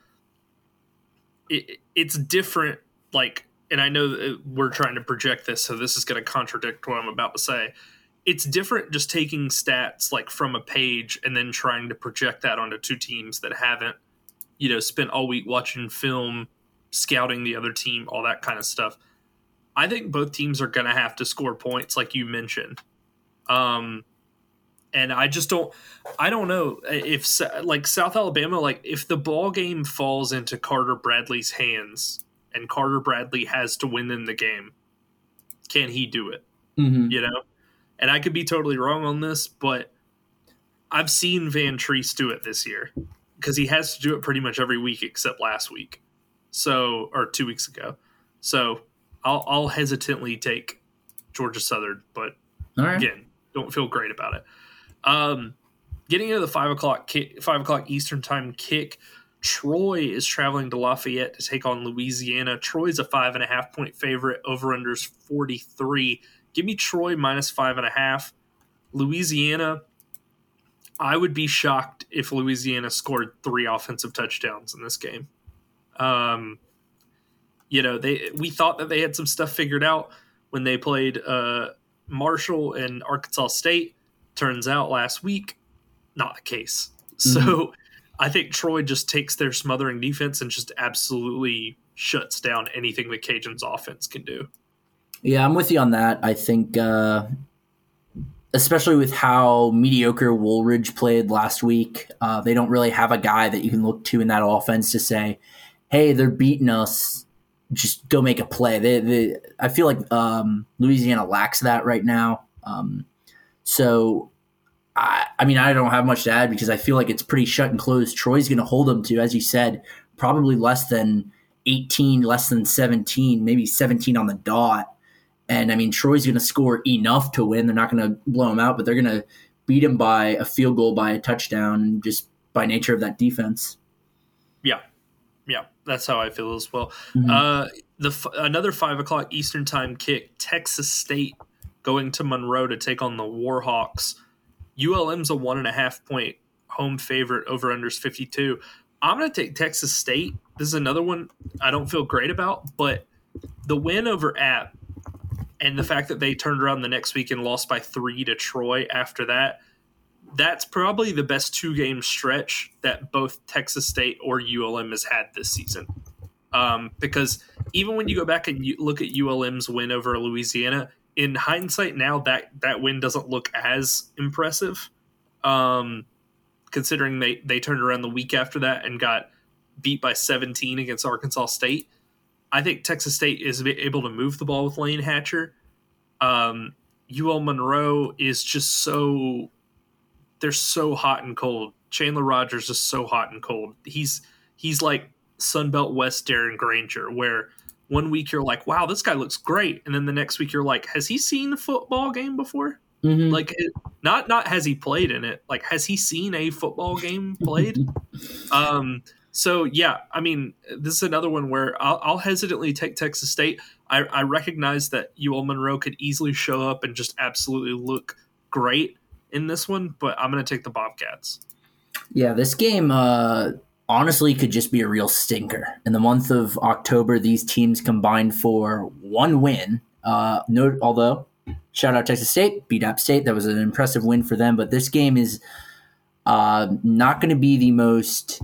it, it's different. Like, and I know we're trying to project this, so this is going to contradict what I'm about to say. It's different just taking stats like from a page and then trying to project that onto two teams that haven't, you know, spent all week watching film, scouting the other team, all that kind of stuff I think both teams are going to have to score points, like you mentioned. Um, and I just don't, I don't know if like South Alabama, like if the ball game falls into Carter Bradley's hands and Carter Bradley has to win in the game, can he do it? Mm-hmm. You know, and I could be totally wrong on this, but I've seen Vantrease do it this year because he has to do it pretty much every week except last week, so or two weeks ago. So I'll, I'll hesitantly take Georgia Southern, but right. again, don't feel great about it. Um, getting into the five o'clock kick, five o'clock Eastern time kick. Troy is traveling to Lafayette to take on Louisiana. Troy's a five and a half point favorite. Over unders forty three. Give me Troy minus five and a half. Louisiana. I would be shocked if Louisiana scored three offensive touchdowns in this game. Um, you know they we thought that they had some stuff figured out when they played uh, Marshall and Arkansas State. Turns out last week, not the case. Mm-hmm. So I think Troy just takes their smothering defense and just absolutely shuts down anything the Cajuns offense can do. Yeah, I'm with you on that. I think, uh, especially with how mediocre Wooldridge played last week, uh, they don't really have a guy that you can look to in that offense to say, hey, they're beating us just go make a play. They, they, I feel like um, Louisiana lacks that right now. Um, so, I, I mean, I don't have much to add because I feel like it's pretty shut and closed. Troy's going to hold them to, as you said, probably less than 18, less than 17, maybe 17 on the dot. And I mean, Troy's going to score enough to win. They're not going to blow them out, but they're going to beat him by a field goal, by a touchdown, just by nature of that defense. Yeah, that's how I feel as well. Mm-hmm. Uh, the another five o'clock Eastern time kick, Texas State going to Monroe to take on the Warhawks. ULM's a one and a half point home favorite over unders 52. I'm going to take Texas State. This is another one I don't feel great about, but the win over App and the fact that they turned around the next week and lost by three to Troy after that, that's probably the best two game stretch that both Texas State or ULM has had this season. Um, because even when you go back and you look at ULM's win over Louisiana, in hindsight now that that win doesn't look as impressive. Um, considering they they turned around the week after that and got beat by 17 against Arkansas State. I think Texas State is able to move the ball with Layne Hatcher. Um, UL Monroe is just so they're so hot and cold. Chandler Rogers is so hot and cold. He's he's like Sunbelt West Darren Grainger, where one week you're like, wow, this guy looks great, and then the next week you're like, has he seen a football game before? Mm-hmm. Like, not not has he played in it? Like, has he seen a football game played? um, so yeah, I mean, this is another one where I'll, I'll hesitantly take Texas State. I, I, recognize that UL Monroe could easily show up and just absolutely look great in this one, but I'm going to take the Bobcats. Yeah, this game uh, honestly could just be a real stinker. In the month of October, these teams combined for one win. Uh, note, although shout out Texas State, beat App State. That was an impressive win for them. But this game is uh, not going to be the most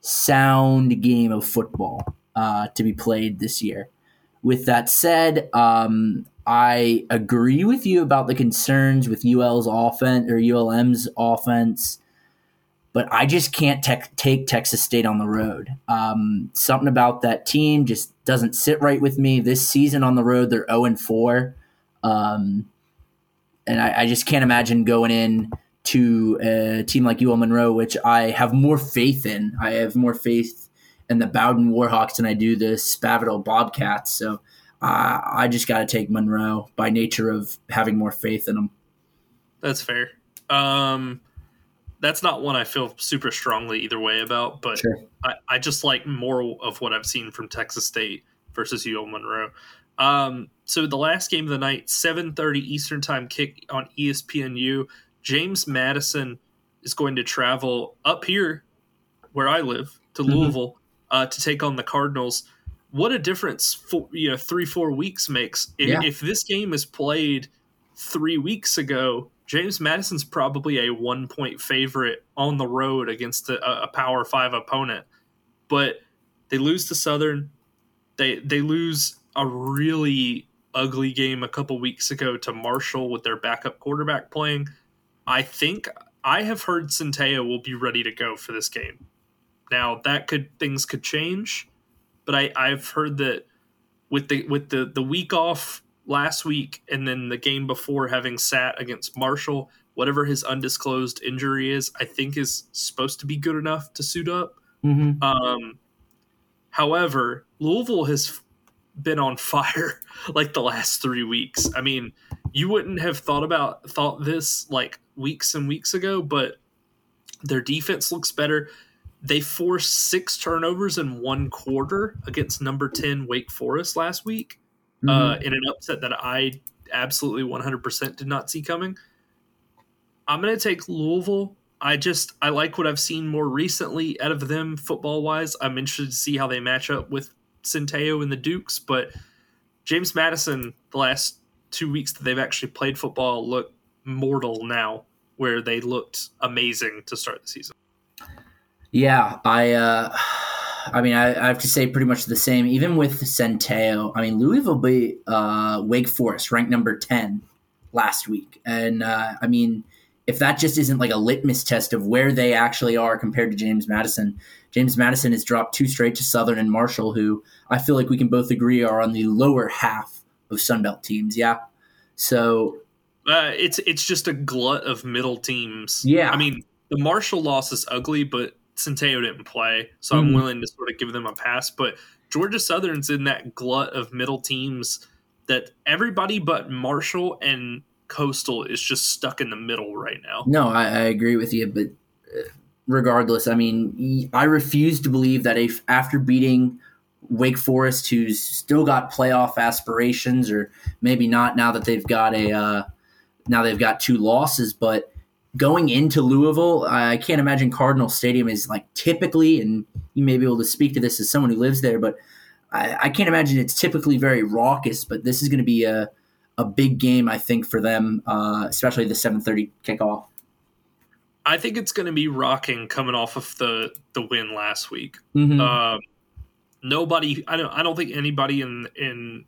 sound game of football uh, to be played this year. With that said, um, I agree with you about the concerns with UL's offense or ULM's offense, but I just can't te- take Texas State on the road. Um, something about that team just doesn't sit right with me. This season on the road, they're 0 and 4. Um, and I, I just can't imagine going in to a team like UL Monroe, which I have more faith in. I have more faith in the Bowden Warhawks than I do the Spavital Bobcats. So uh, I just got to take Monroe by nature of having more faith in them. That's fair. Um, that's not one I feel super strongly either way about, but sure. I, I just like more of what I've seen from Texas State versus UL Monroe. Um, so the last game of the night, 7:30 Eastern Time kick on ESPNU. James Madison is going to travel up here where I live to mm-hmm. Louisville uh, to take on the Cardinals. What a difference! For, you know, three four weeks makes. If, yeah. if this game is played three weeks ago, James Madison's probably a one point favorite on the road against a, a Power Five opponent. But they lose to Southern. They they lose a really ugly game a couple weeks ago to Marshall with their backup quarterback playing. I think I have heard Centeio will be ready to go for this game. Now that could things could change, but I, I've heard that with the with the the week off last week and then the game before having sat against Marshall, whatever his undisclosed injury is, I think is supposed to be good enough to suit up. Mm-hmm. Um, however, Louisville has been on fire like the last three weeks. I mean, you wouldn't have thought about thought this like weeks and weeks ago, but their defense looks better. They forced six turnovers in one quarter against number 10 Wake Forest last week uh, mm-hmm. uh, in an upset that I absolutely 100% did not see coming. I'm going to take Louisville. I just I like what I've seen more recently out of them football wise. I'm interested to see how they match up with Centeio and the Dukes, but James Madison the last two weeks that they've actually played football look mortal now, where they looked amazing to start the season. Yeah, I, uh, I mean, I, I, have to say pretty much the same. Even with Centeio, I mean, Louisville beat uh, Wake Forest, ranked number ten last week, and uh, I mean, if that just isn't like a litmus test of where they actually are compared to James Madison, James Madison has dropped two straight to Southern and Marshall, who I feel like we can both agree are on the lower half of Sunbelt teams. Yeah. So Uh, it's it's just a glut of middle teams. Yeah. I mean the Marshall loss is ugly, but Centeio didn't play, so I'm Mhm. willing to sort of give them a pass. But Georgia Southern's in that glut of middle teams that everybody but Marshall and Coastal is just stuck in the middle right now. No, I, I agree with you, but uh, regardless, I mean, I refuse to believe that if after beating Wake Forest, who's still got playoff aspirations, or maybe not now that they've got a uh, now they've got two losses, but going into Louisville, I can't imagine Cardinal Stadium is like typically, and you may be able to speak to this as someone who lives there, but I, I can't imagine it's typically very raucous. But this is going to be a a big game, I think, for them, uh, especially the seven thirty kickoff. I think it's going to be rocking coming off of the the win last week. Mhm. Um, nobody, I don't, I don't think anybody in in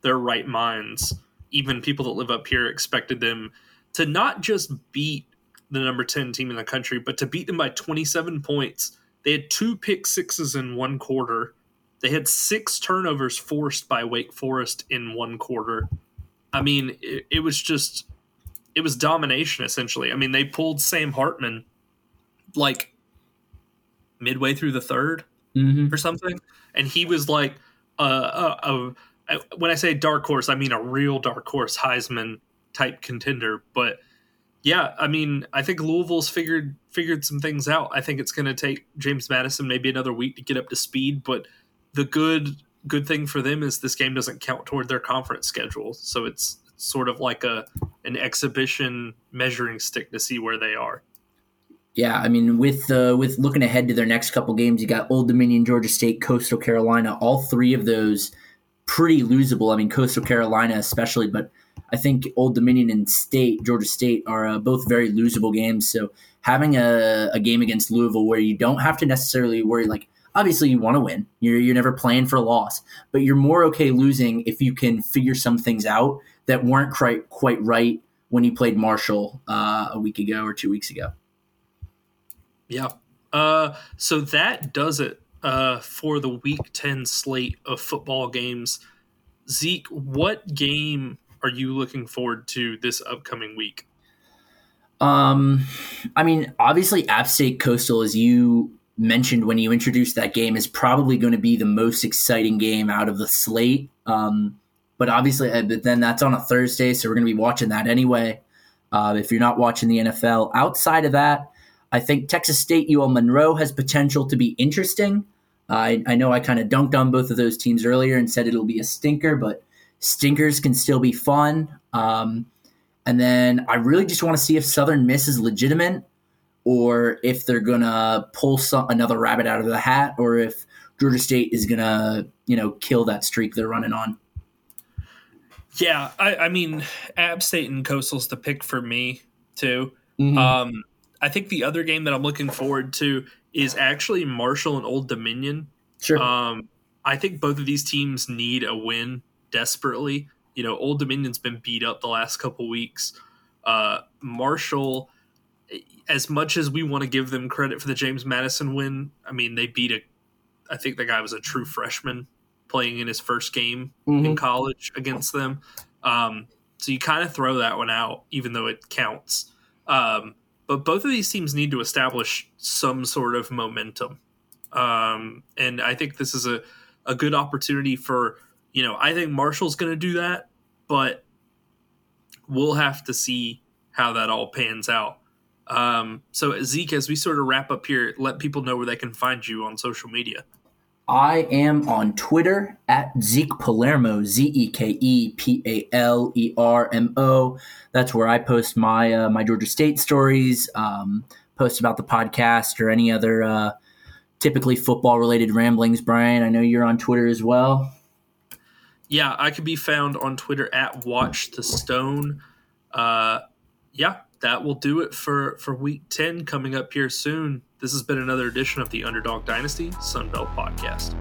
their right minds, even people that live up here, expected them to not just beat the number ten team in the country, but to beat them by twenty seven points. They had two pick sixes in one quarter. They had six turnovers forced by Wake Forest in one quarter. I mean, it, it was just, it was domination essentially. I mean, they pulled Sam Hartman like midway through the third Mhm. or something, and he was like, uh, uh, uh, when I say dark horse, I mean a real dark horse Heisman type contender. But yeah, I mean, I think Louisville's figured figured some things out. I think it's going to take James Madison maybe another week to get up to speed, but the good good thing for them is this game doesn't count toward their conference schedule, so it's sort of like a an exhibition measuring stick to see where they are. Yeah, I mean, with uh, with looking ahead to their next couple games, you got Old Dominion, Georgia State, Coastal Carolina. All three of those pretty losable. I mean, Coastal Carolina especially, but I think Old Dominion and State, Georgia State, are uh, both very losable games. So having a, a game against Louisville where you don't have to necessarily worry, like obviously you want to win, you're you're never playing for a loss, but you're more okay losing if you can figure some things out that weren't quite quite right when you played Marshall uh, a week ago or two weeks ago. Yeah. Uh, so that does it uh, for the Week 10 slate of football games. Zeke, what game are you looking forward to this upcoming week? Um, I mean, obviously, App State Coastal, as you mentioned when you introduced that game, is probably going to be the most exciting game out of the slate. Um, but obviously, uh, but then that's on a Thursday, so we're going to be watching that anyway. Uh, if you're not watching the NFL, outside of that, I think Texas State UL Monroe has potential to be interesting. I, I know I kind of dunked on both of those teams earlier and said it'll be a stinker, but stinkers can still be fun. Um, and then I really just want to see if Southern Miss is legitimate or if they're going to pull some, another rabbit out of the hat or if Georgia State is going to, you know, kill that streak they're running on. Yeah, I, I mean, App State and Coastal's the pick for me, too. Mhm. Um, I think the other game that I'm looking forward to is actually Marshall and Old Dominion. sure. Um, I think both of these teams need a win desperately. You know, Old Dominion's been beat up the last couple weeks. Uh, Marshall, as much as we want to give them credit for the James Madison win, I mean, they beat a. I think the guy was a true freshman playing in his first game in Mhm. college against them. Um, so you kind of throw that one out, even though it counts. Um, but both of these teams need to establish some sort of momentum. Um, and I think this is a, a good opportunity for, you know, I think Marshall's going to do that, but we'll have to see how that all pans out. Um, so, Zeke, as we sort of wrap up here, let people know where they can find you on social media. I am on Twitter at Zeke Palermo, Z E K E P A L E R M O. That's where I post my uh, my Georgia State stories, um, post about the podcast or any other uh, typically football related ramblings. Brian, I know you're on Twitter as well. Yeah, I can be found on Twitter at Watch the Stone. Uh, yeah, that will do it for for week ten coming up here soon. This has been another edition of the Underdog Dynasty Sunbelt Podcast.